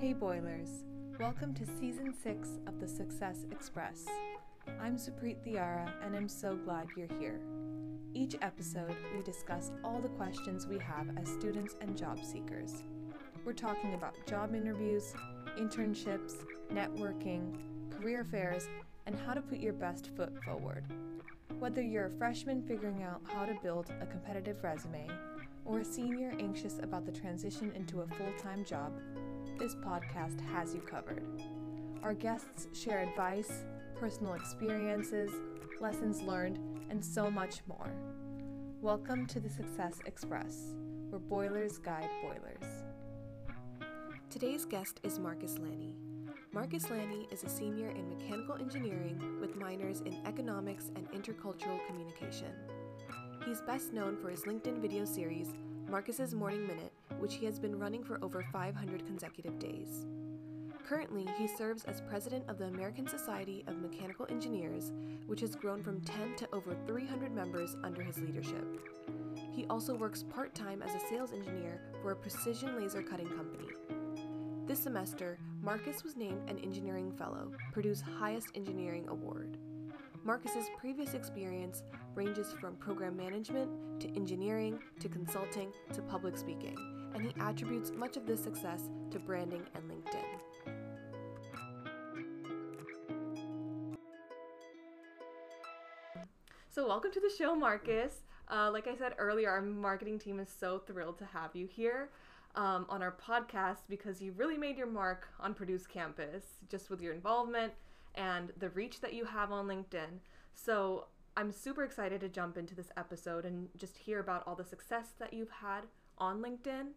Hey Boilers, welcome to season 6 of the Success Express. I'm Supreet Thiara and I'm so glad you're here. Each episode, we discuss all the questions we have as students and job seekers. We're talking about job interviews, internships, networking, career fairs, and how to put your best foot forward. Whether you're a freshman figuring out how to build a competitive resume, or a senior anxious about the transition into a full time job, this podcast has you covered. Our guests share advice, personal experiences, lessons learned, and so much more. Welcome to the Success Express, where boilers guide boilers. Today's guest is Marcus Lannie. Marcus Lannie is a senior in mechanical engineering with minors in economics and intercultural communication. He's best known for his LinkedIn video series, Marcus's Morning Minute, which he has been running for over 500 consecutive days. Currently, he serves as president of the American Society of Mechanical Engineers, which has grown from 10 to over 300 members under his leadership. He also works part time as a sales engineer for a precision laser cutting company. This semester, Marcus was named an Engineering Fellow, Purdue's highest engineering award. Marcus's previous experience ranges from program management to engineering to consulting to public speaking, and he attributes much of this success to branding and LinkedIn. So, welcome to the show, Marcus. Uh, like I said earlier, our marketing team is so thrilled to have you here um, on our podcast because you really made your mark on Purdue's campus just with your involvement and the reach that you have on LinkedIn. So I'm super excited to jump into this episode and just hear about all the success that you've had on LinkedIn.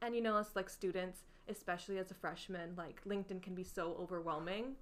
And you know, as like students, especially as a freshman, like LinkedIn can be so overwhelming.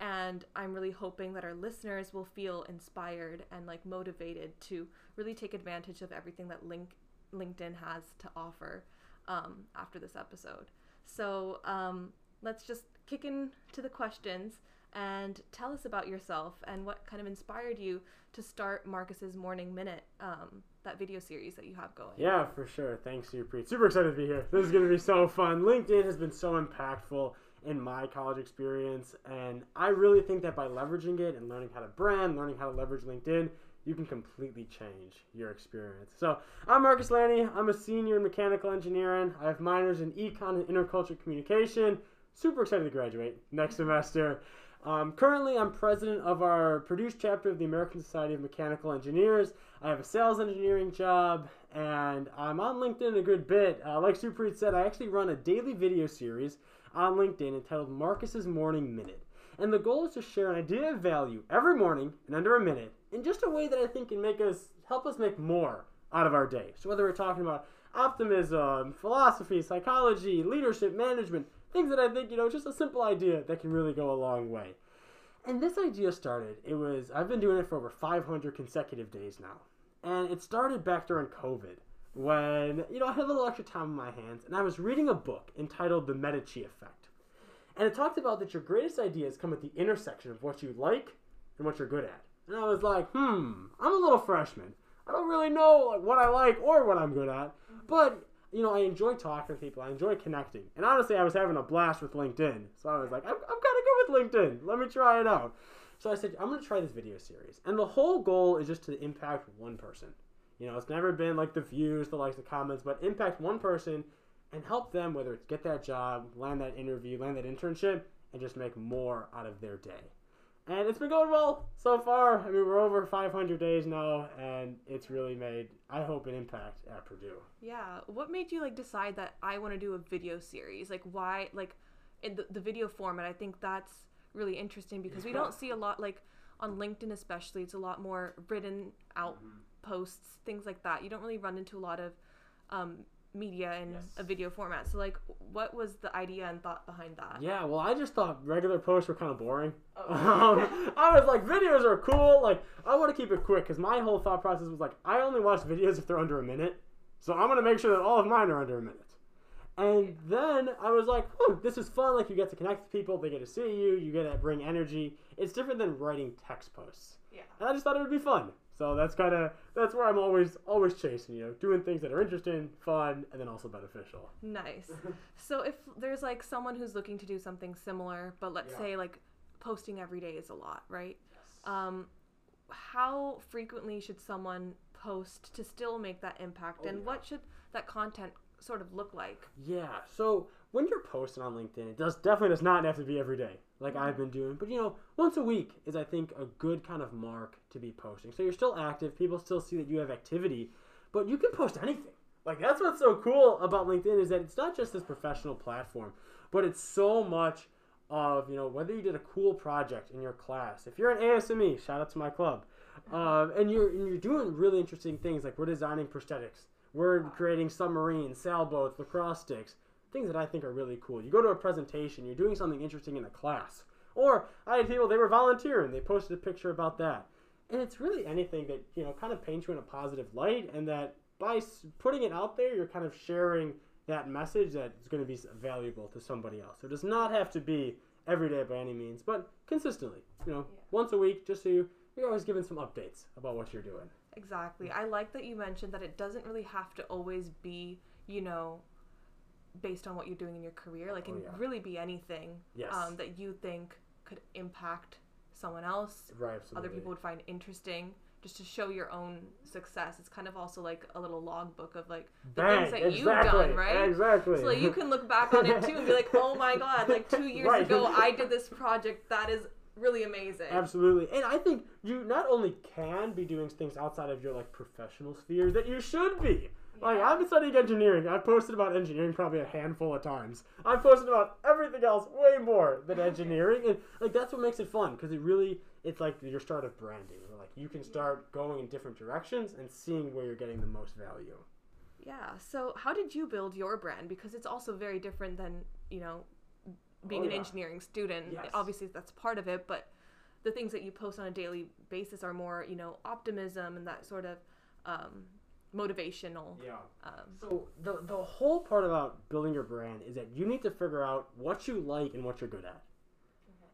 And I'm really hoping that our listeners will feel inspired and like motivated to really take advantage of everything that Link LinkedIn has to offer um, after this episode. So um, let's just kick into the questions and tell us about yourself and what kind of inspired you to start Marcus's Morning Minute, um, that video series that you have going. Yeah, for sure. Thanks, Supreet. Super excited to be here. This is going to be so fun. LinkedIn has been so impactful in my college experience, and I really think that by leveraging it and learning how to brand, learning how to leverage LinkedIn, you can completely change your experience. So, I'm Marcus Lannie. I'm a senior in mechanical engineering. I have minors in econ and intercultural communication. Super excited to graduate next semester. Um, currently, I'm president of our Purdue chapter of the American Society of Mechanical Engineers. I have a sales engineering job, and I'm on LinkedIn a good bit. Uh, like Supreet said, I actually run a daily video series on LinkedIn entitled Marcus's Morning Minute. And the goal is to share an idea of value every morning in under a minute in just a way that I think can make us help us make more out of our day. So whether we're talking about optimism, philosophy, psychology, leadership, management, things that I think, you know, just a simple idea that can really go a long way. And this idea started, it was, I've been doing it for over 500 consecutive days now. And it started back during COVID when, you know, I had a little extra time on my hands and I was reading a book entitled The Medici Effect. And it talked about that your greatest ideas come at the intersection of what you like and what you're good at. And I was like, hmm, I'm a little freshman. I don't really know like, what I like or what I'm good at. But you know, I enjoy talking to people. I enjoy connecting. And honestly, I was having a blast with LinkedIn. So I was like, I'm, I'm kind of good with LinkedIn. Let me try it out. So I said, I'm going to try this video series. And the whole goal is just to impact one person. You know, it's never been like the views, the likes, the comments, but impact one person and help them, whether it's get that job, land that interview, land that internship, and just make more out of their day and it's been going well so far. I mean, we're over 500 days now, and it's really made, I hope, an impact at Purdue. Yeah. What made you like decide that I want to do a video series? Like, why, like, in the, the video format? I think that's really interesting because we don't see a lot, like, on LinkedIn especially. It's a lot more written out mm-hmm. posts, things like that. You don't really run into a lot of um, media in yes. a video format. So like what was the idea and thought behind that? Yeah, well I just thought regular posts were kind of boring. Oh. um, I was like videos are cool. Like I want to keep it quick cuz my whole thought process was like I only watch videos if they're under a minute. So I'm going to make sure that all of mine are under a minute. And then I was like, oh, this is fun. Like, you get to connect with people, they get to see you, you get to bring energy. It's different than writing text posts. Yeah. And I just thought it would be fun. So that's kind of that's where I'm always always chasing. You know, doing things that are interesting, fun, and then also beneficial. Nice. so if there's like someone who's looking to do something similar, but let's Yeah. say like posting every day is a lot, right? Yes. Um, how frequently should someone post to still make that impact, Oh, and yeah. what should that content sort of look like? Yeah. So when you're posting on LinkedIn, it does definitely does not have to be every day like I've been doing. But you know, once a week is I think a good kind of mark to be posting. So you're still active. People still see that you have activity, but you can post anything. Like that's what's so cool about LinkedIn is that it's not just this professional platform, but it's so much of you know whether you did a cool project in your class. If you're an ASME, shout out to my club, um, and you're and you're doing really interesting things like we're designing prosthetics, we're creating submarines, sailboats, lacrosse sticks, things that I think are really cool. You go to a presentation, you're doing something interesting in a class, or I had people they were volunteering, they posted a picture about that, and it's really anything that you know kind of paints you in a positive light, and that by putting it out there, you're kind of sharing that message that is going to be valuable to somebody else. So it does not have to be every day by any means, but consistently, you know, Yeah. once a week, just so you, you're always giving some updates about what you're doing. Exactly. I like that you mentioned that it doesn't really have to always be, you know, based on what you're doing in your career. Like, it Oh, can yeah. really be anything Yes. um, that you think could impact someone else, Right, absolutely. other people would find interesting, just to show your own success. It's kind of also like a little logbook of like the Bang, things that you've done, right? Exactly. So like, you can look back on it too and be like, oh my god, like two years Right. ago I did this project. That is really amazing. Absolutely. And I think you not only can be doing things outside of your like professional sphere that you should be. Like Yeah. I've been studying engineering. I've posted about engineering probably a handful of times. I've posted about everything else way more than engineering, and like that's what makes it fun because it really it's like your start of branding. Like you can start going in different directions and seeing where you're getting the most value. Yeah. So how did you build your brand? Because it's also very different than you know being Oh, an yeah. engineering student. Yes. Obviously, that's part of it, but the things that you post on a daily basis are more you know optimism and that sort of um, motivational. Yeah. Um, So the the whole part about building your brand is that you need to figure out what you like and what you're good at.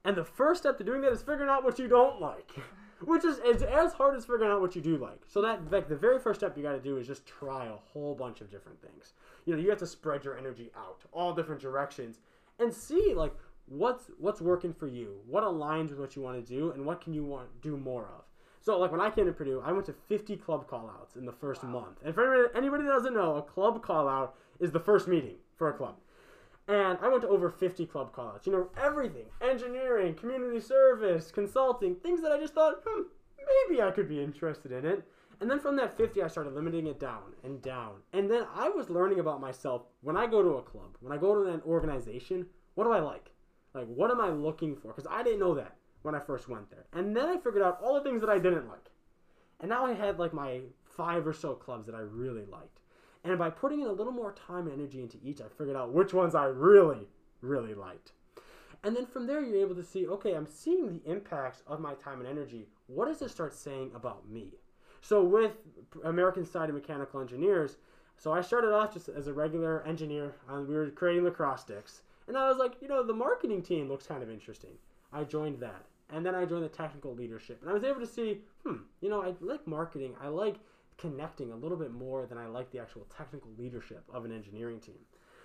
And the first step to doing that is figuring out what you don't like, which is it's as hard as figuring out what you do like. So that like the very first step you got to do is just try a whole bunch of different things. You know, you have to spread your energy out all different directions and see like what's what's working for you, what aligns with what you want to do, and what can you want do more of. So like when I came to Purdue, I went to 50 club callouts in the first month. And for anybody, anybody that doesn't know, a club callout is the first meeting for a club. And I went to over 50 club callouts. You know, everything engineering, community service, consulting, things that I just thought, hmm, maybe I could be interested in it. And then from that 50, I started limiting it down and down. And then I was learning about myself when I go to a club, when I go to an organization, what do I like? Like, what am I looking for? Because I didn't know that when I first went there. And then I figured out all the things that I didn't like. And now I had like my five or so clubs that I really liked. And by putting in a little more time and energy into each, I figured out which ones I really, really liked. And then from there, you're able to see, okay, I'm seeing the impacts of my time and energy. What does it start saying about me? So with American Society of Mechanical Engineers, so I started off just as a regular engineer. And we were creating lacrosse sticks, and I was like, you know, the marketing team looks kind of interesting. I joined that, and then I joined the technical leadership, and I was able to see, hmm, you know, I like marketing. I like connecting a little bit more than I like the actual technical leadership of an engineering team.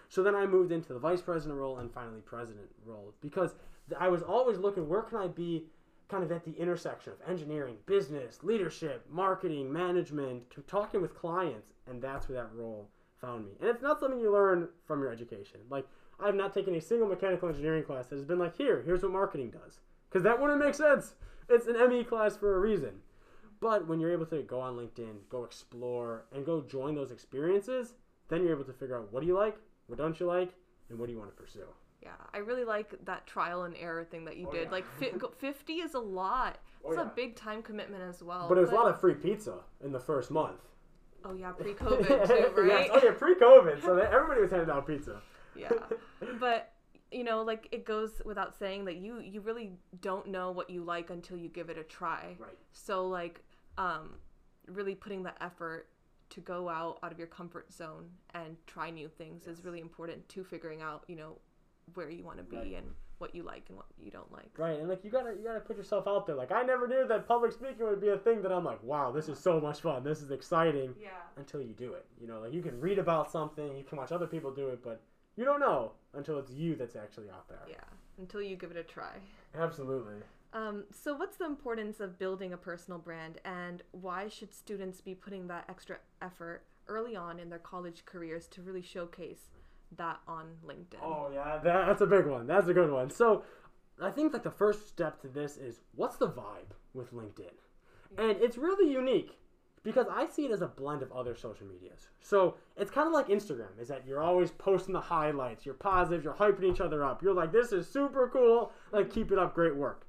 So then I moved into the vice president role and finally president role because I was always looking where can I be kind of at the intersection of engineering, business, leadership, marketing, management, talking with clients, and that's where that role found me. And it's not something you learn from your education. Like I've not taken a single mechanical engineering class that has been like, here, here's what marketing does, because that wouldn't make sense. It's an ME class for a reason. But when you're able to go on LinkedIn, go explore, and go join those experiences, then you're able to figure out what do you like, what don't you like, and what do you want to pursue. yeah, I really like that trial and error thing that you Oh, did. yeah. Like fi- 50 is a lot. Oh, It's yeah. a big time commitment as well. But it was a lot of free pizza in the first month. Oh yeah, pre-COVID too, yes. Oh, right? Oh yeah, pre-COVID. So everybody was handing out pizza. yeah but you know like it goes without saying that you you really don't know what you like until you give it a try Right. so like um really putting the effort to go out out of your comfort zone and try new things is really important to figuring out you know where you want to be Right. and what you like and what you don't like. Right, and like you gotta you gotta put yourself out there. Like I never knew that public speaking would be a thing that I'm like, wow, this is so much fun. This is exciting Yeah. until you do it. You know, like you can read about something, you can watch other people do it, but you don't know until it's you that's actually out there. Yeah. Until you give it a try. Absolutely. Um, so, what's the importance of building a personal brand, and why should students be putting that extra effort early on in their college careers to really showcase that on LinkedIn? Oh yeah, that, that's a big one. That's a good one. So, I think like the first step to this is what's the vibe with LinkedIn, and it's really unique because I see it as a blend of other social medias. So it's kind of like Instagram, is that you're always posting the highlights, you're positive, you're hyping each other up. You're like, this is super cool. Like, keep it up, great work.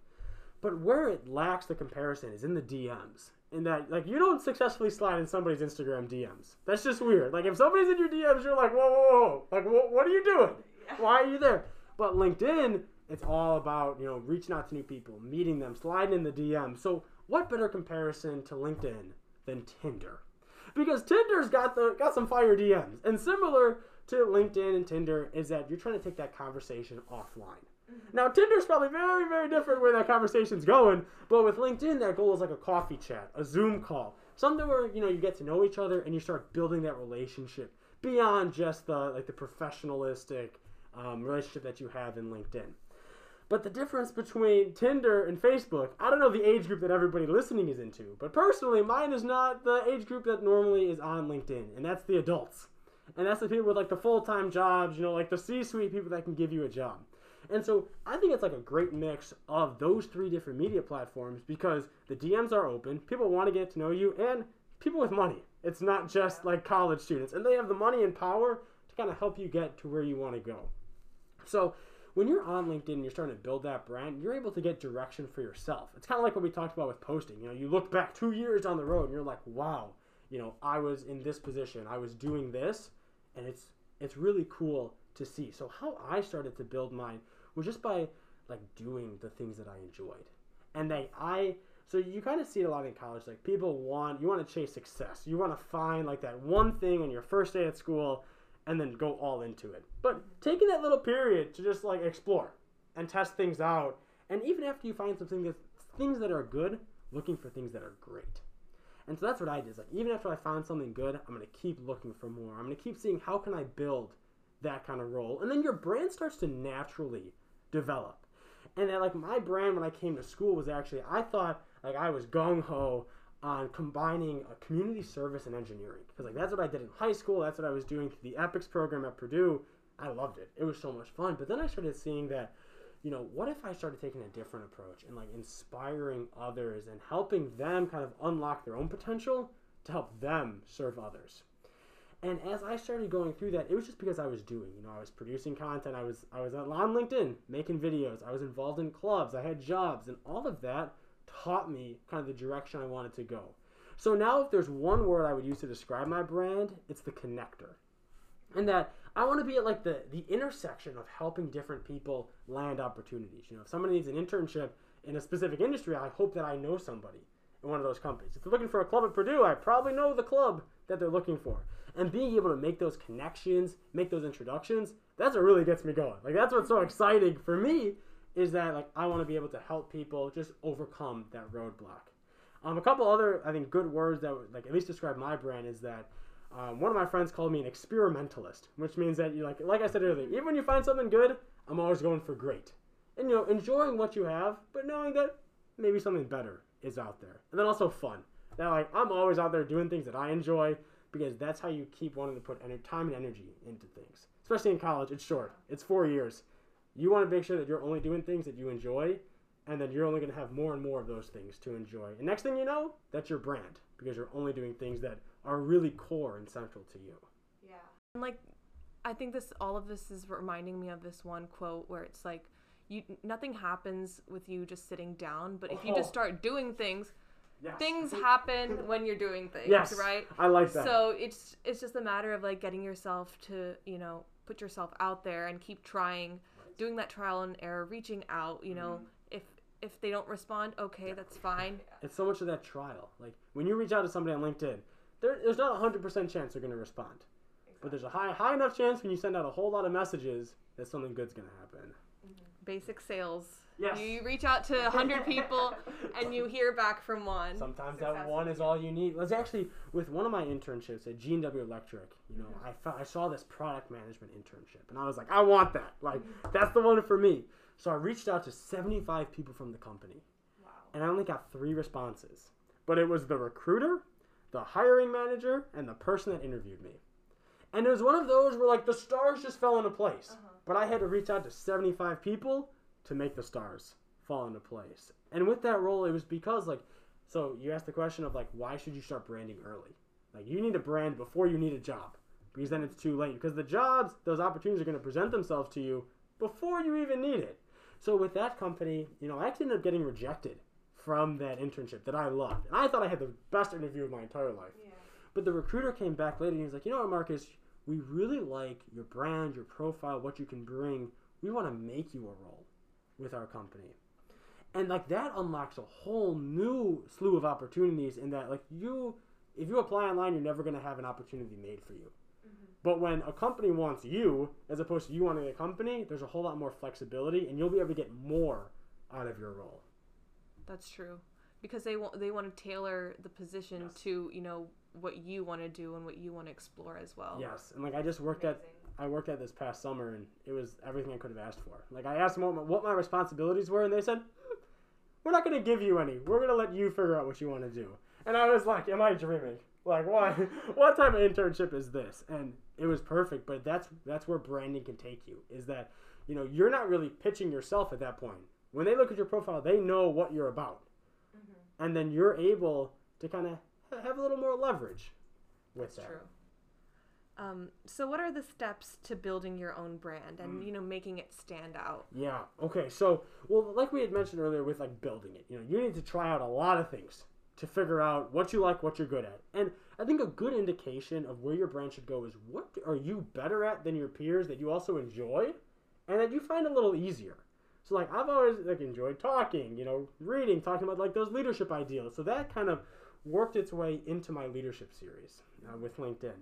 But where it lacks the comparison is in the DMs. In that, like, you don't successfully slide in somebody's Instagram DMs. That's just weird. Like, if somebody's in your DMs, you're like, whoa, whoa, whoa. Like, wh- what are you doing? Why are you there? But LinkedIn, it's all about, you know, reaching out to new people, meeting them, sliding in the DM. So, what better comparison to LinkedIn than Tinder? Because Tinder's got the got some fire DMs. And similar to LinkedIn and Tinder is that you're trying to take that conversation offline. Now Tinder's probably very, very different where that conversation's going, but with LinkedIn that goal is like a coffee chat, a Zoom call, something where you know you get to know each other and you start building that relationship beyond just the like the professionalistic um, relationship that you have in LinkedIn. But the difference between Tinder and Facebook, I don't know the age group that everybody listening is into, but personally, mine is not the age group that normally is on LinkedIn, and that's the adults. And that's the people with like the full time jobs, you know, like the C suite people that can give you a job. And so I think it's like a great mix of those three different media platforms because the DMs are open, people want to get to know you, and people with money. It's not just like college students, and they have the money and power to kind of help you get to where you want to go. So when you're on LinkedIn and you're starting to build that brand, you're able to get direction for yourself. It's kind of like what we talked about with posting. You know, you look back two years down the road and you're like, wow, you know, I was in this position, I was doing this, and it's it's really cool to see. So how I started to build mine was just by like doing the things that I enjoyed, and that I. So you kind of see it a lot in college. Like people want you want to chase success. You want to find like that one thing on your first day at school and then go all into it. But taking that little period to just like explore and test things out, and even after you find something that things that are good, looking for things that are great. And so that's what I did. Like even after I found something good, I'm gonna keep looking for more. I'm gonna keep seeing how can I build that kind of role, and then your brand starts to naturally develop. And then, like my brand when I came to school was actually I thought like I was gung ho on combining a community service and engineering because like that's what I did in high school. That's what I was doing through the Epics program at Purdue. I loved it. It was so much fun. But then I started seeing that, you know, what if I started taking a different approach and like inspiring others and helping them kind of unlock their own potential to help them serve others. And as I started going through that, it was just because I was doing. You know, I was producing content. I was I was on LinkedIn making videos. I was involved in clubs. I had jobs, and all of that taught me kind of the direction I wanted to go. So now, if there's one word I would use to describe my brand, it's the connector. And that I want to be at like the the intersection of helping different people land opportunities. You know, if somebody needs an internship in a specific industry, I hope that I know somebody in one of those companies. If they're looking for a club at Purdue, I probably know the club that they're looking for. And being able to make those connections, make those introductions, that's what really gets me going. Like that's what's so exciting for me is that like I want to be able to help people just overcome that roadblock. Um, a couple other I think good words that like at least describe my brand is that um, one of my friends called me an experimentalist, which means that you like like I said earlier, even when you find something good, I'm always going for great, and you know enjoying what you have, but knowing that maybe something better is out there, and then also fun. That like I'm always out there doing things that I enjoy because that's how you keep wanting to put time and energy into things. Especially in college, it's short. It's four years. You want to make sure that you're only doing things that you enjoy, and then you're only going to have more and more of those things to enjoy. And next thing you know, that's your brand because you're only doing things that are really core and central to you. Yeah. And like I think this all of this is reminding me of this one quote where it's like you nothing happens with you just sitting down, but if you just Oh. start doing things, Yes. things happen when you're doing things, Yes. right? I like that. So it's it's just a matter of like getting yourself to, you know, put yourself out there and keep trying, doing that trial and error, reaching out, you know, mm-hmm. if if they don't respond, okay, that's fine. it's so much of that trial. Like when you reach out to somebody on LinkedIn, there, there's not a hundred percent chance they're going to respond, but there's a high high enough chance when you send out a whole lot of messages that something good's gonna happen. Mm-hmm. Basic sales. Yes. You, reach out to 100 people and you hear back from one. Sometimes that one is all you need. Was actually with one of my internships at G and W Electric. You know, I fo- I saw this product management internship, and I was like, I want that. Like, that's the one for me. So I reached out to 75 people from the company, Wow. and I only got three responses. But it was the recruiter, the hiring manager, and the person that interviewed me. And it was one of those where like the stars just fell into place. Uh-huh. But I had to reach out to 75 people to make the stars fall into place. And with that role, it was because like, so you asked the question of like, why should you start branding early? Like you need a brand before you need a job, because then it's too late. Because the jobs, those opportunities are going to present themselves to you before you even need it. So with that company, you know, I actually ended up getting rejected from that internship that I loved, and I thought I had the best interview of my entire life. Yeah. But the recruiter came back later and he was like, you know what, Marcus, we really like your brand, your profile, what you can bring. We want to make you a role with our company. And like that unlocks a whole new slew of opportunities in that like you if you apply online you're never going to have an opportunity made for you. Mm-hmm. But when a company wants you as opposed to you wanting a company, there's a whole lot more flexibility and you'll be able to get more out of your role. That's true. Because they want they want to tailor the position Yes. to, you know, what you want to do and what you want to explore as well. Yes, and like I just worked at I worked at this past summer, and it was everything I could have asked for. Like I asked them what my, what my responsibilities were, and they said, "Hmm, "We're not going to give you any. We're going to let you figure out what you want to do." And I was like, "Am I dreaming? Like, why? what type of internship is this?" And it was perfect. But that's that's where branding can take you. Is that you know you're not really pitching yourself at that point. When they look at your profile, they know what you're about, and then you're able to kind of have a little more leverage with that. True. Um, so what are the steps to building your own brand and Mm. you know making it stand out? Yeah. Okay. So, well, like we had mentioned earlier with like building it, you know, you need to try out a lot of things to figure out what you like, what you're good at. And I think a good indication of where your brand should go is what are you better at than your peers that you also enjoy and that you find a little easier. So like I've always like enjoyed talking, you know, reading, talking about like those leadership ideals. So that kind of worked its way into my leadership series uh, with LinkedIn.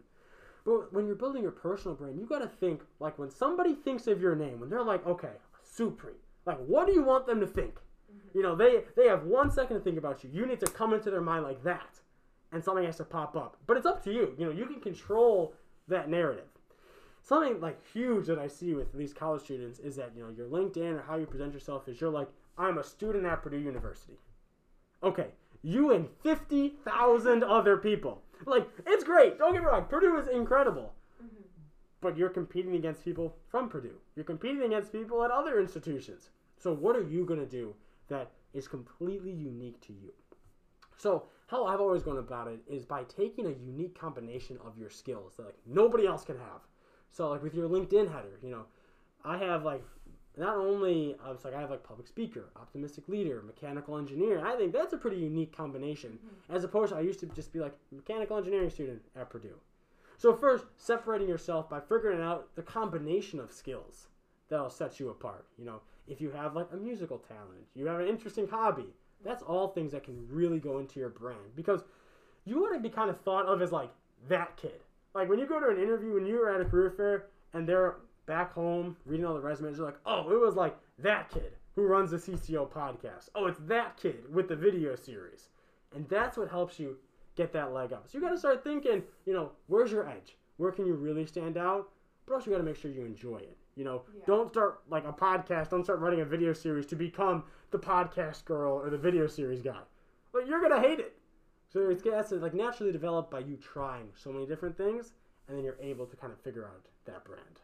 But when you're building your personal brand, you got to think like when somebody thinks of your name, when they're like, okay, Supreet, like what do you want them to think? Mm-hmm. You know, they they have one second to think about you. You need to come into their mind like that, and something has to pop up. But it's up to you. You know, you can control that narrative. Something like huge that I see with these college students is that you know your LinkedIn or how you present yourself is you're like, I'm a student at Purdue University. Okay, you and 50,000 other people. Like, it's great. Don't get me wrong. Purdue is incredible. Mm-hmm. But you're competing against people from Purdue. You're competing against people at other institutions. So, what are you going to do that is completely unique to you? So, how I've always gone about it is by taking a unique combination of your skills that like nobody else can have. So, like with your LinkedIn header, you know, I have like not only I was like I have like public speaker, optimistic leader, mechanical engineer. I think that's a pretty unique combination. Mm-hmm. As opposed to I used to just be like mechanical engineering student at Purdue. So first, separating yourself by figuring out the combination of skills that'll set you apart. You know, if you have like a musical talent, you have an interesting hobby. That's all things that can really go into your brand because you want to be kind of thought of as like that kid. Like when you go to an interview when you're at a career fair and they're back home reading all the resumes, they're like, oh, it was like that kid who runs the CCO podcast. Oh, it's that kid with the video series. And that's what helps you get that leg up. So you got to start thinking, you know, where's your edge? Where can you really stand out? But also you got to make sure you enjoy it. You know, Yeah. don't start like a podcast, don't start writing a video series to become the podcast girl or the video series guy. Like you're going to hate it. So it's that's like naturally developed by you trying so many different things and then you're able to kind of figure out that brand.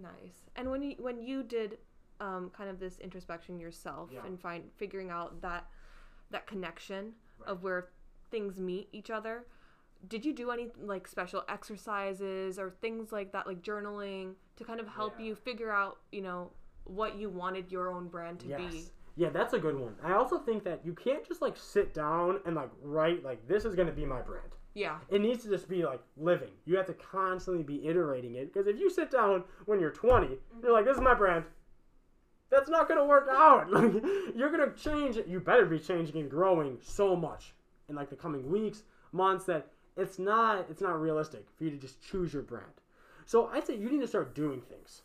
Nice. And when you when you did um, kind of this introspection yourself Yeah. and find figuring out that that connection Right. of where things meet each other, did you do any like special exercises or things like that, like journaling, to kind of help Yeah. you figure out, you know, what you wanted your own brand to be? Yeah, that's a good one. I also think that you can't just like sit down and like write like this is going to be my brand. Yeah. It needs to just be like living. You have to constantly be iterating it because if you sit down when you're 20, mm-hmm. you're like this is my brand. That's not going to work out. Like you're going to change. You better be changing and growing so much in like the coming weeks, months that it's not it's not realistic for you to just choose your brand. So I'd say you need to start doing things.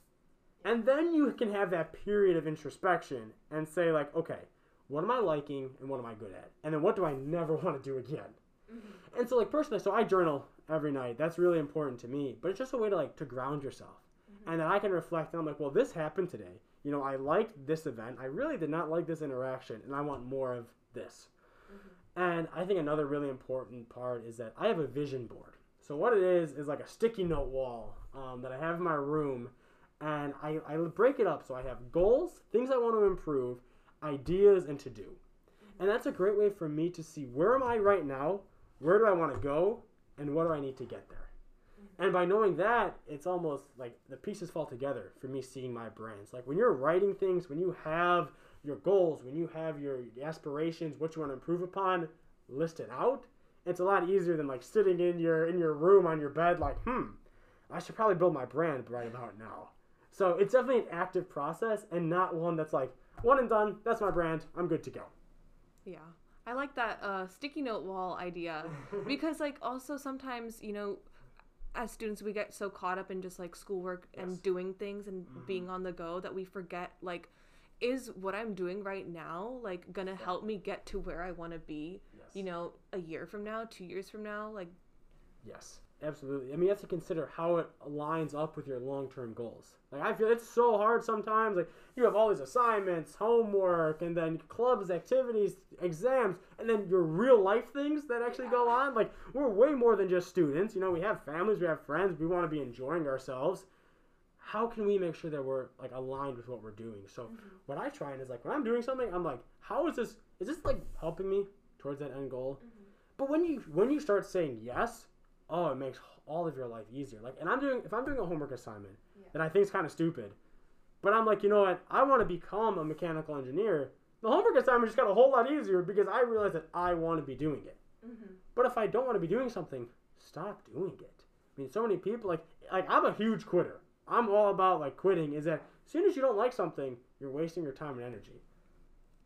And then you can have that period of introspection and say, like, okay, what am I liking and what am I good at? And then what do I never want to do again? Mm-hmm. And so, like, personally, so I journal every night. That's really important to me. But it's just a way to, like, to ground yourself. Mm-hmm. And then I can reflect and I'm like, well, this happened today. You know, I liked this event. I really did not like this interaction, and I want more of this. Mm-hmm. And I think another really important part is that I have a vision board. So what it is is like a sticky note wall um, that I have in my room, and I, I break it up so I have goals, things I want to improve, ideas, and to do. And that's a great way for me to see where am I right now, where do I want to go, and what do I need to get there. And by knowing that, it's almost like the pieces fall together for me seeing my brands. Like when you're writing things, when you have your goals, when you have your aspirations, what you want to improve upon listed out, it's a lot easier than like sitting in your in your room on your bed like, hmm, I should probably build my brand right about now. So it's definitely an active process and not one that's like one and done. That's my brand. I'm good to go. Yeah. I like that uh, sticky note wall idea because, like, also sometimes, you know, as students, we get so caught up in just like schoolwork Yes. and doing things and being on the go that we forget, like, is what I'm doing right now, like, gonna help me get to where I wanna be, Yes. you know, a year from now, two years from now? Like, Yes, absolutely. I mean, you have to consider how it lines up with your long-term goals. Like, I feel it's so hard sometimes. Like, you have all these assignments, homework, and then clubs, activities, exams, and then your real life things that actually go on. Like, we're way more than just students. You know, we have families, we have friends, we want to be enjoying ourselves. How can we make sure that we're like aligned with what we're doing? So, mm-hmm. what I try and is like when I'm doing something, I'm like, how is this? Is this like helping me towards that end goal? Mm-hmm. But when you when you start saying yes, oh, it makes all of your life easier. Like, and I'm doing if I'm doing a homework assignment that I think is kind of stupid, but I'm like, you know what? I want to become a mechanical engineer. The homework assignment just got a whole lot easier because I realize that I want to be doing it. Mm-hmm. But if I don't want to be doing something, stop doing it. I mean, so many people like like I'm a huge quitter. I'm all about like quitting. Is that as soon as you don't like something, you're wasting your time and energy.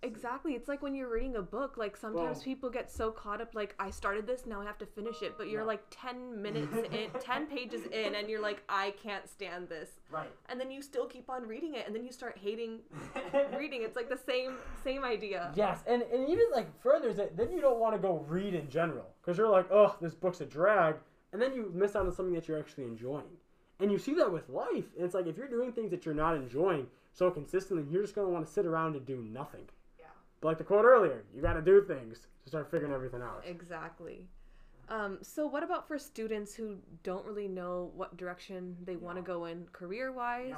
Exactly. It's like when you're reading a book, like sometimes Well- people get so caught up like I started this, now I have to finish it, but you're Yeah. like 10 minutes in, 10 pages in and you're like I can't stand this. Right. And then you still keep on reading it and then you start hating reading. It's like the same same idea. Yes, and, and even like further is that then you don't want to go read in general because you're like, oh, this book's a drag, and then you miss out on something that you're actually enjoying. And you see that with life. And it's like if you're doing things that you're not enjoying so consistently, you're just gonna want to sit around and do nothing. Yeah. But like the quote earlier, you got to do things to start figuring everything out. Exactly. Um, so what about for students who don't really know what direction they want to go in career wise?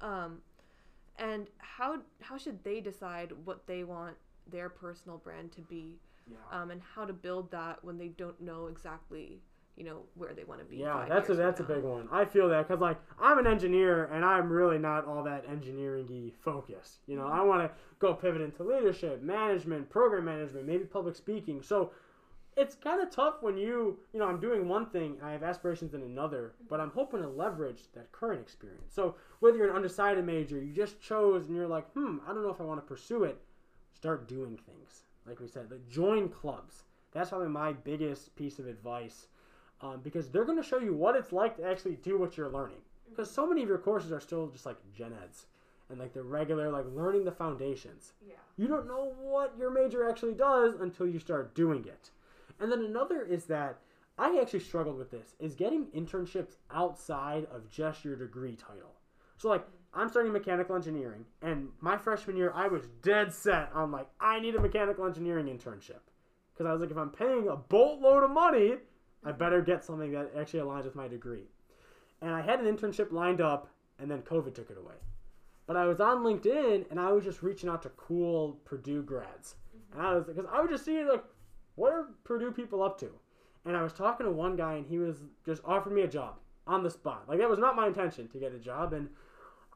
Um, and how how should they decide what they want their personal brand to be? Yeah. um, and how to build that when they don't know exactly you know where they want to be. Yeah, that's a that's a big one. I feel that because like I'm an engineer and I'm really not all that engineering-y focused. You know, I want to go pivot into leadership, management, program management, maybe public speaking. So it's kind of tough when you you know I'm doing one thing and I have aspirations in another, but I'm hoping to leverage that current experience. So whether you're an undecided major, you just chose and you're like, hmm, I don't know if I want to pursue it. Start doing things. Like we said, like join clubs. That's probably my biggest piece of advice um, because they're going to show you what it's like to actually do what you're learning. Because so many of your courses are still just like gen eds and like the regular like learning the foundations. Yeah. You don't know what your major actually does until you start doing it. And then another is that I actually struggled with this is getting internships outside of just your degree title. So like I'm studying mechanical engineering and my freshman year I was dead set on like I need a mechanical engineering internship. Because I was like if I'm paying a boatload of money, I better get something that actually aligns with my degree. And I had an internship lined up and then COVID took it away. But I was on LinkedIn and I was just reaching out to cool Purdue grads. And I was because I was just seeing like what are Purdue people up to? And I was talking to one guy and he was just offered me a job on the spot. Like that was not my intention to get a job and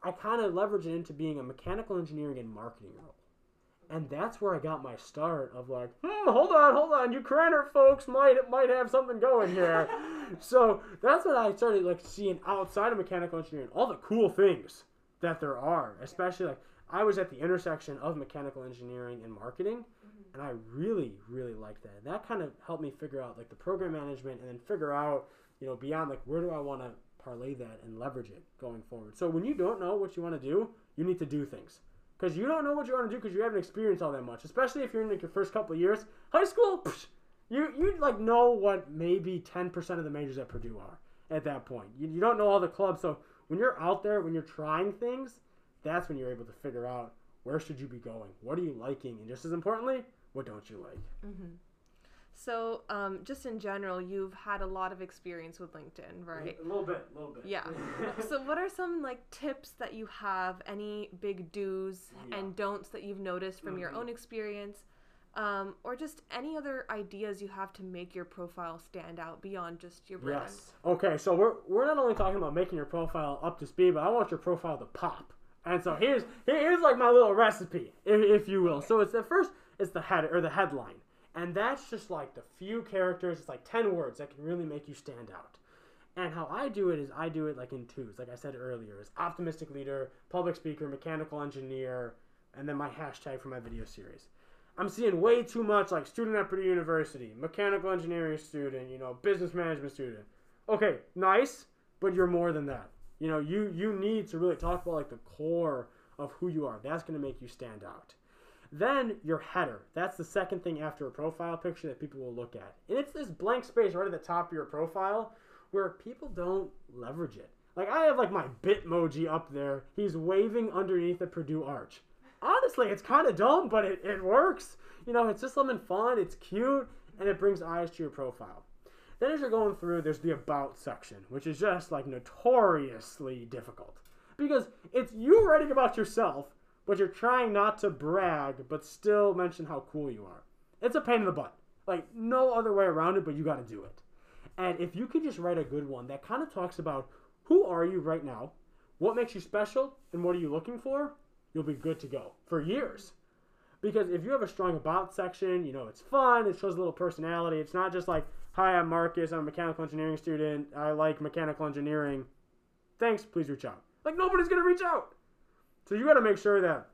I kind of leveraged it into being a mechanical engineering and marketing role. And that's where I got my start of like, hmm, hold on, hold on, you Krannert folks might might have something going here. so that's when I started like seeing outside of mechanical engineering all the cool things that there are. Especially like I was at the intersection of mechanical engineering and marketing, and I really, really liked that. And that kind of helped me figure out like the program management and then figure out, you know, beyond like where do I want to parlay that and leverage it going forward. So when you don't know what you want to do, you need to do things because you don't know what you want to do because you haven't experienced all that much. Especially if you're in like your first couple of years, high school, psh, you you like know what maybe ten percent of the majors at Purdue are at that point. You, you don't know all the clubs, so when you're out there, when you're trying things, that's when you're able to figure out where should you be going, what are you liking, and just as importantly, what don't you like. Mm-hmm. So, um, just in general, you've had a lot of experience with LinkedIn, right? A little bit, a little bit. Yeah. so, what are some like tips that you have? Any big do's Yeah. and don'ts that you've noticed from your Mhm. own experience, um, or just any other ideas you have to make your profile stand out beyond just your brand? Yes. Okay, so we're we're not only talking about making your profile up to speed, but I want your profile to pop. And so here's here's like my little recipe, if, if you will. So it's the first it's the head or the headline. And that's just like the few characters, it's like 10 words that can really make you stand out. And how I do it is I do it like in twos, like I said earlier, is optimistic leader, public speaker, mechanical engineer, and then my hashtag for my video series. I'm seeing way too much like student at Purdue University, mechanical engineering student, you know, business management student. Okay, nice, but you're more than that. You know, you you need to really talk about like the core of who you are. That's going to make you stand out. Then your header. That's the second thing after a profile picture that people will look at. And it's this blank space right at the top of your profile where people don't leverage it. Like I have like my Bitmoji up there. He's waving underneath the Purdue arch. Honestly, it's kind of dumb, but it, it works. You know, it's just something fun, it's cute, and it brings eyes to your profile. Then as you're going through, there's the about section, which is just like notoriously difficult. Because it's you writing about yourself, but you're trying not to brag, but still mention how cool you are. It's a pain in the butt. Like, no other way around it, but you gotta do it. And if you could just write a good one that kind of talks about who are you right now, what makes you special, and what are you looking for, you'll be good to go for years. Because if you have a strong about section, you know, it's fun, it shows a little personality. It's not just like, hi, I'm Marcus, I'm a mechanical engineering student, I like mechanical engineering. Thanks, please reach out. Like, nobody's gonna reach out. So you gotta make sure that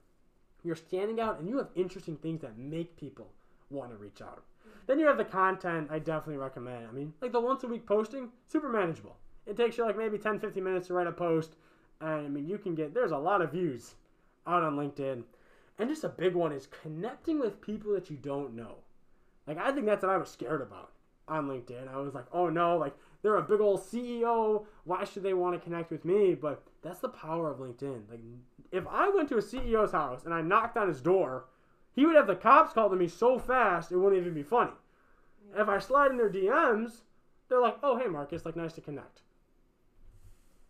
you're standing out and you have interesting things that make people want to reach out. Mm-hmm. Then you have the content I definitely recommend. I mean, like the once a week posting, super manageable. It takes you like maybe 10, 15 minutes to write a post. And I mean, you can get, there's a lot of views out on LinkedIn. And just a big one is connecting with people that you don't know. Like, I think that's what I was scared about on LinkedIn. I was like, oh no, like, they're a big old CEO. Why should they want to connect with me? But that's the power of LinkedIn. Like, if I went to a CEO's house and I knocked on his door, he would have the cops call to me so fast it wouldn't even be funny. If I slide in their DMs, they're like, "Oh, hey, Marcus, like nice to connect."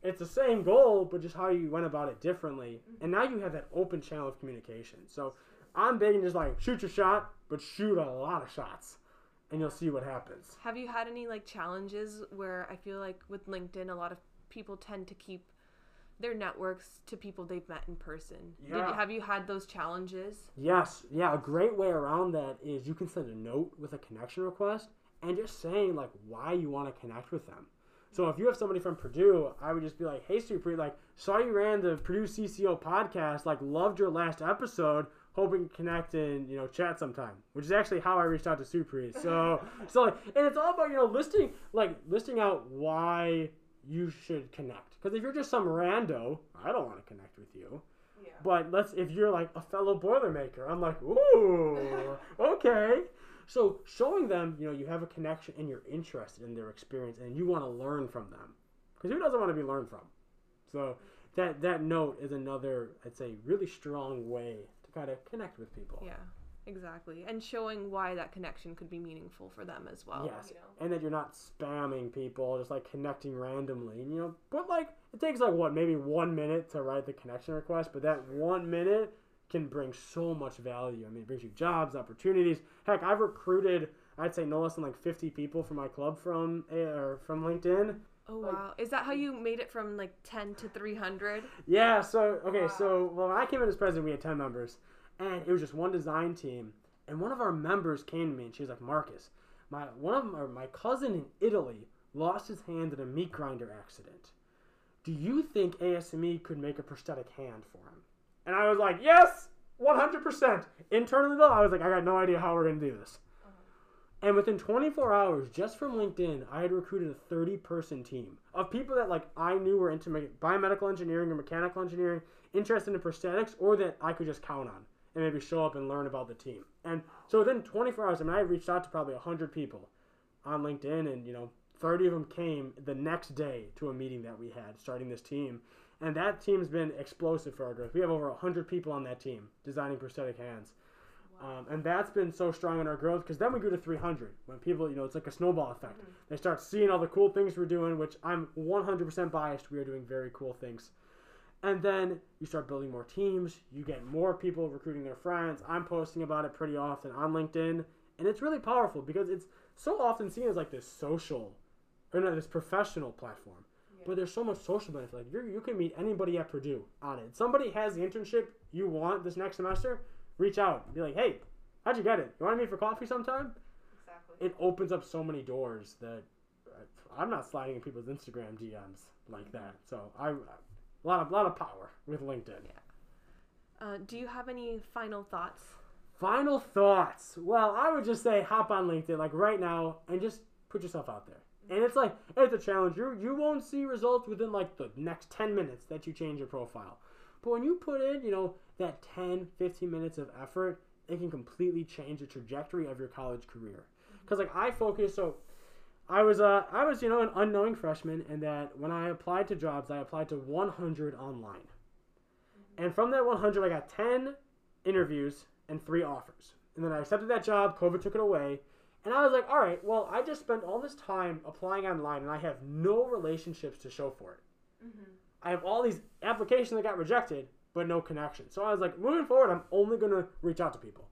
It's the same goal, but just how you went about it differently, mm-hmm. and now you have that open channel of communication. So I'm begging, just like shoot your shot, but shoot a lot of shots, and you'll see what happens. Have you had any like challenges where I feel like with LinkedIn, a lot of people tend to keep their networks to people they've met in person? Did Yeah. you, have you had those challenges? Yes, yeah, a great way around that is you can send a note with a connection request and just saying like why you want to connect with them. So if you have somebody from Purdue, I would just be like, "Hey, Super, like saw you ran the Purdue CCO podcast, like loved your last episode, hoping to connect and you know chat sometime." Which is actually how I reached out to Supreet. So so like, and it's all about you know listing like listing out why you should connect. Because if you're just some rando, I don't want to connect with you. Yeah. But let's if you're like a fellow Boilermaker, I'm like, ooh, okay. So showing them, you know, you have a connection and you're interested in their experience and you want to learn from them. Because who doesn't want to be learned from? So that that note is another, I'd say, really strong way to kind of connect with people. Yeah, exactly. And showing why that connection could be meaningful for them as well. Yes, you know? and that you're not spamming people, just like connecting randomly. And you know, but like it takes like what maybe one minute to write the connection request, but that one minute can bring so much value. I mean, it brings you jobs, opportunities. Heck, I've recruited, I'd say no less than like 50 people for my club from eh, or from LinkedIn. Oh Like- wow! Is that how you made it from like ten to three hundred? Yeah, so okay, so well, when I came in as president, we had ten members, and it was just one design team. And one of our members came to me, and she was like, "Marcus, my one of my, my cousin in Italy lost his hand in a meat grinder accident. Do you think ASME could make a prosthetic hand for him?" And I was like, "Yes, one hundred percent." Internally though, I was like, "I got no idea how we're gonna do this." Uh-huh. And within 24 hours, just from LinkedIn, I had recruited a 30 person team of people that like I knew were into biomedical engineering or mechanical engineering, interested in prosthetics, or that I could just count on and maybe show up and learn about the team. And so within 24 hours, I mean, I reached out to probably 100 people on LinkedIn, and you know, 30 of them came the next day to a meeting that we had starting this team. And that team's been explosive for our growth. We have over 100 people on that team designing prosthetic hands. Um, and that's been so strong in our growth because then we grew to 300 when people, you know, it's like a snowball effect. Mm-hmm. They start seeing all the cool things we're doing, which I'm 100% biased. We are doing very cool things. And then you start building more teams. You get more people recruiting their friends. I'm posting about it pretty often on LinkedIn. And it's really powerful because it's so often seen as like this social, or not this professional platform. But there's so much social benefit. Like you you can meet anybody at Purdue on it. Somebody has the internship you want this next semester, reach out. Be like, hey, how'd you get it? You want to meet for coffee sometime? Exactly. It opens up so many doors that I- I'm not sliding in people's Instagram DMs like that. So I, a lot of lot of power with LinkedIn. Uh, do you have any final thoughts? Final thoughts. Well, I would just say hop on LinkedIn like right now and just put yourself out there. And it's like it's a challenge. You you won't see results within like the next 10 minutes that you change your profile. But when you put in, you know, that 10, 15 minutes of effort, it can completely change the trajectory of your college career. Cuz like I focus so I was uh I was, you know, an unknowing freshman and that when I applied to jobs, I applied to 100 online. And from that 100, I got 10 interviews and three offers. And then I accepted that job. COVID took it away. And I was like, all right, well, I just spent all this time applying online and I have no relationships to show for it. I have all these applications that got rejected, but no connection. So I was like, moving forward, I'm only going to reach out to people.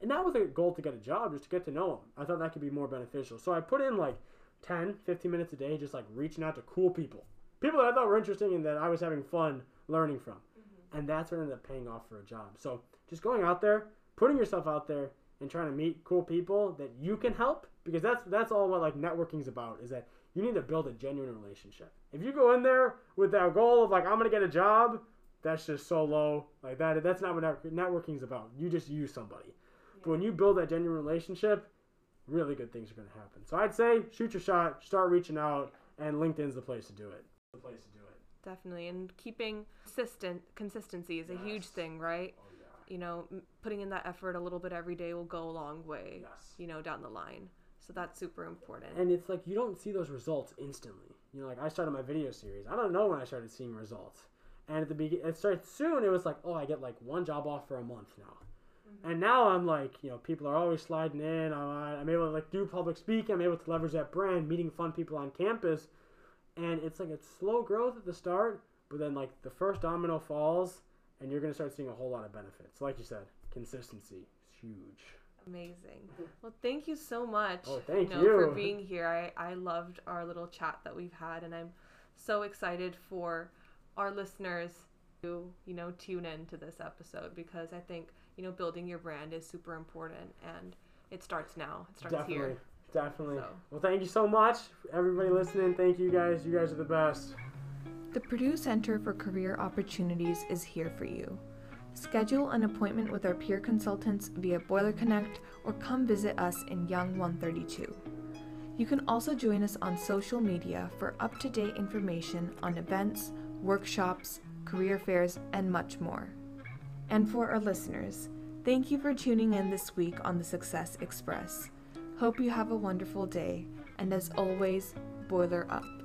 And not with a goal to get a job, just to get to know them. I thought that could be more beneficial. So I put in like 10, 15 minutes a day, just like reaching out to cool people. People that I thought were interesting and that I was having fun learning from. Mm-hmm. And that's what ended up paying off for a job. So just going out there, putting yourself out there, and trying to meet cool people that you can help because that's that's all what like networking's about is that you need to build a genuine relationship. If you go in there with that goal of like I'm gonna get a job, that's just so low. Like that that's not what net- networking's about. You just use somebody. But when you build that genuine relationship, really good things are gonna happen. So I'd say shoot your shot, start reaching out, and LinkedIn's the place to do it. The place to do it. Definitely, and keeping consistent consistency is a huge thing, right? Oh yeah. You know, putting in that effort a little bit every day will go a long way. Yes. You know, down the line. So that's super important. And it's like you don't see those results instantly. You know, like I started my video series. I don't know when I started seeing results. And at the beginning, it started soon. It was like, oh, I get like one job off for a month now. Mm-hmm. And now I'm like, you know, people are always sliding in. I'm, I'm able to like do public speaking. I'm able to leverage that brand, meeting fun people on campus. And it's like it's slow growth at the start, but then like the first domino falls, and you're gonna start seeing a whole lot of benefits. Like you said, consistency is huge. Amazing. Well, thank you so much. Oh, thank know, for being here. I, I loved our little chat that we've had, and I'm so excited for our listeners to, you know, tune in to this episode because I think, you know, building your brand is super important and it starts now. It starts Definitely. here. Definitely. So. Well, thank you so much, everybody listening. Thank you guys. You guys are the best. The Purdue Center for Career Opportunities is here for you. Schedule an appointment with our peer consultants via Boiler Connect or come visit us in Young 132. You can also join us on social media for up to date information on events, workshops, career fairs, and much more. And for our listeners, thank you for tuning in this week on the Success Express. Hope you have a wonderful day, and as always, boiler up.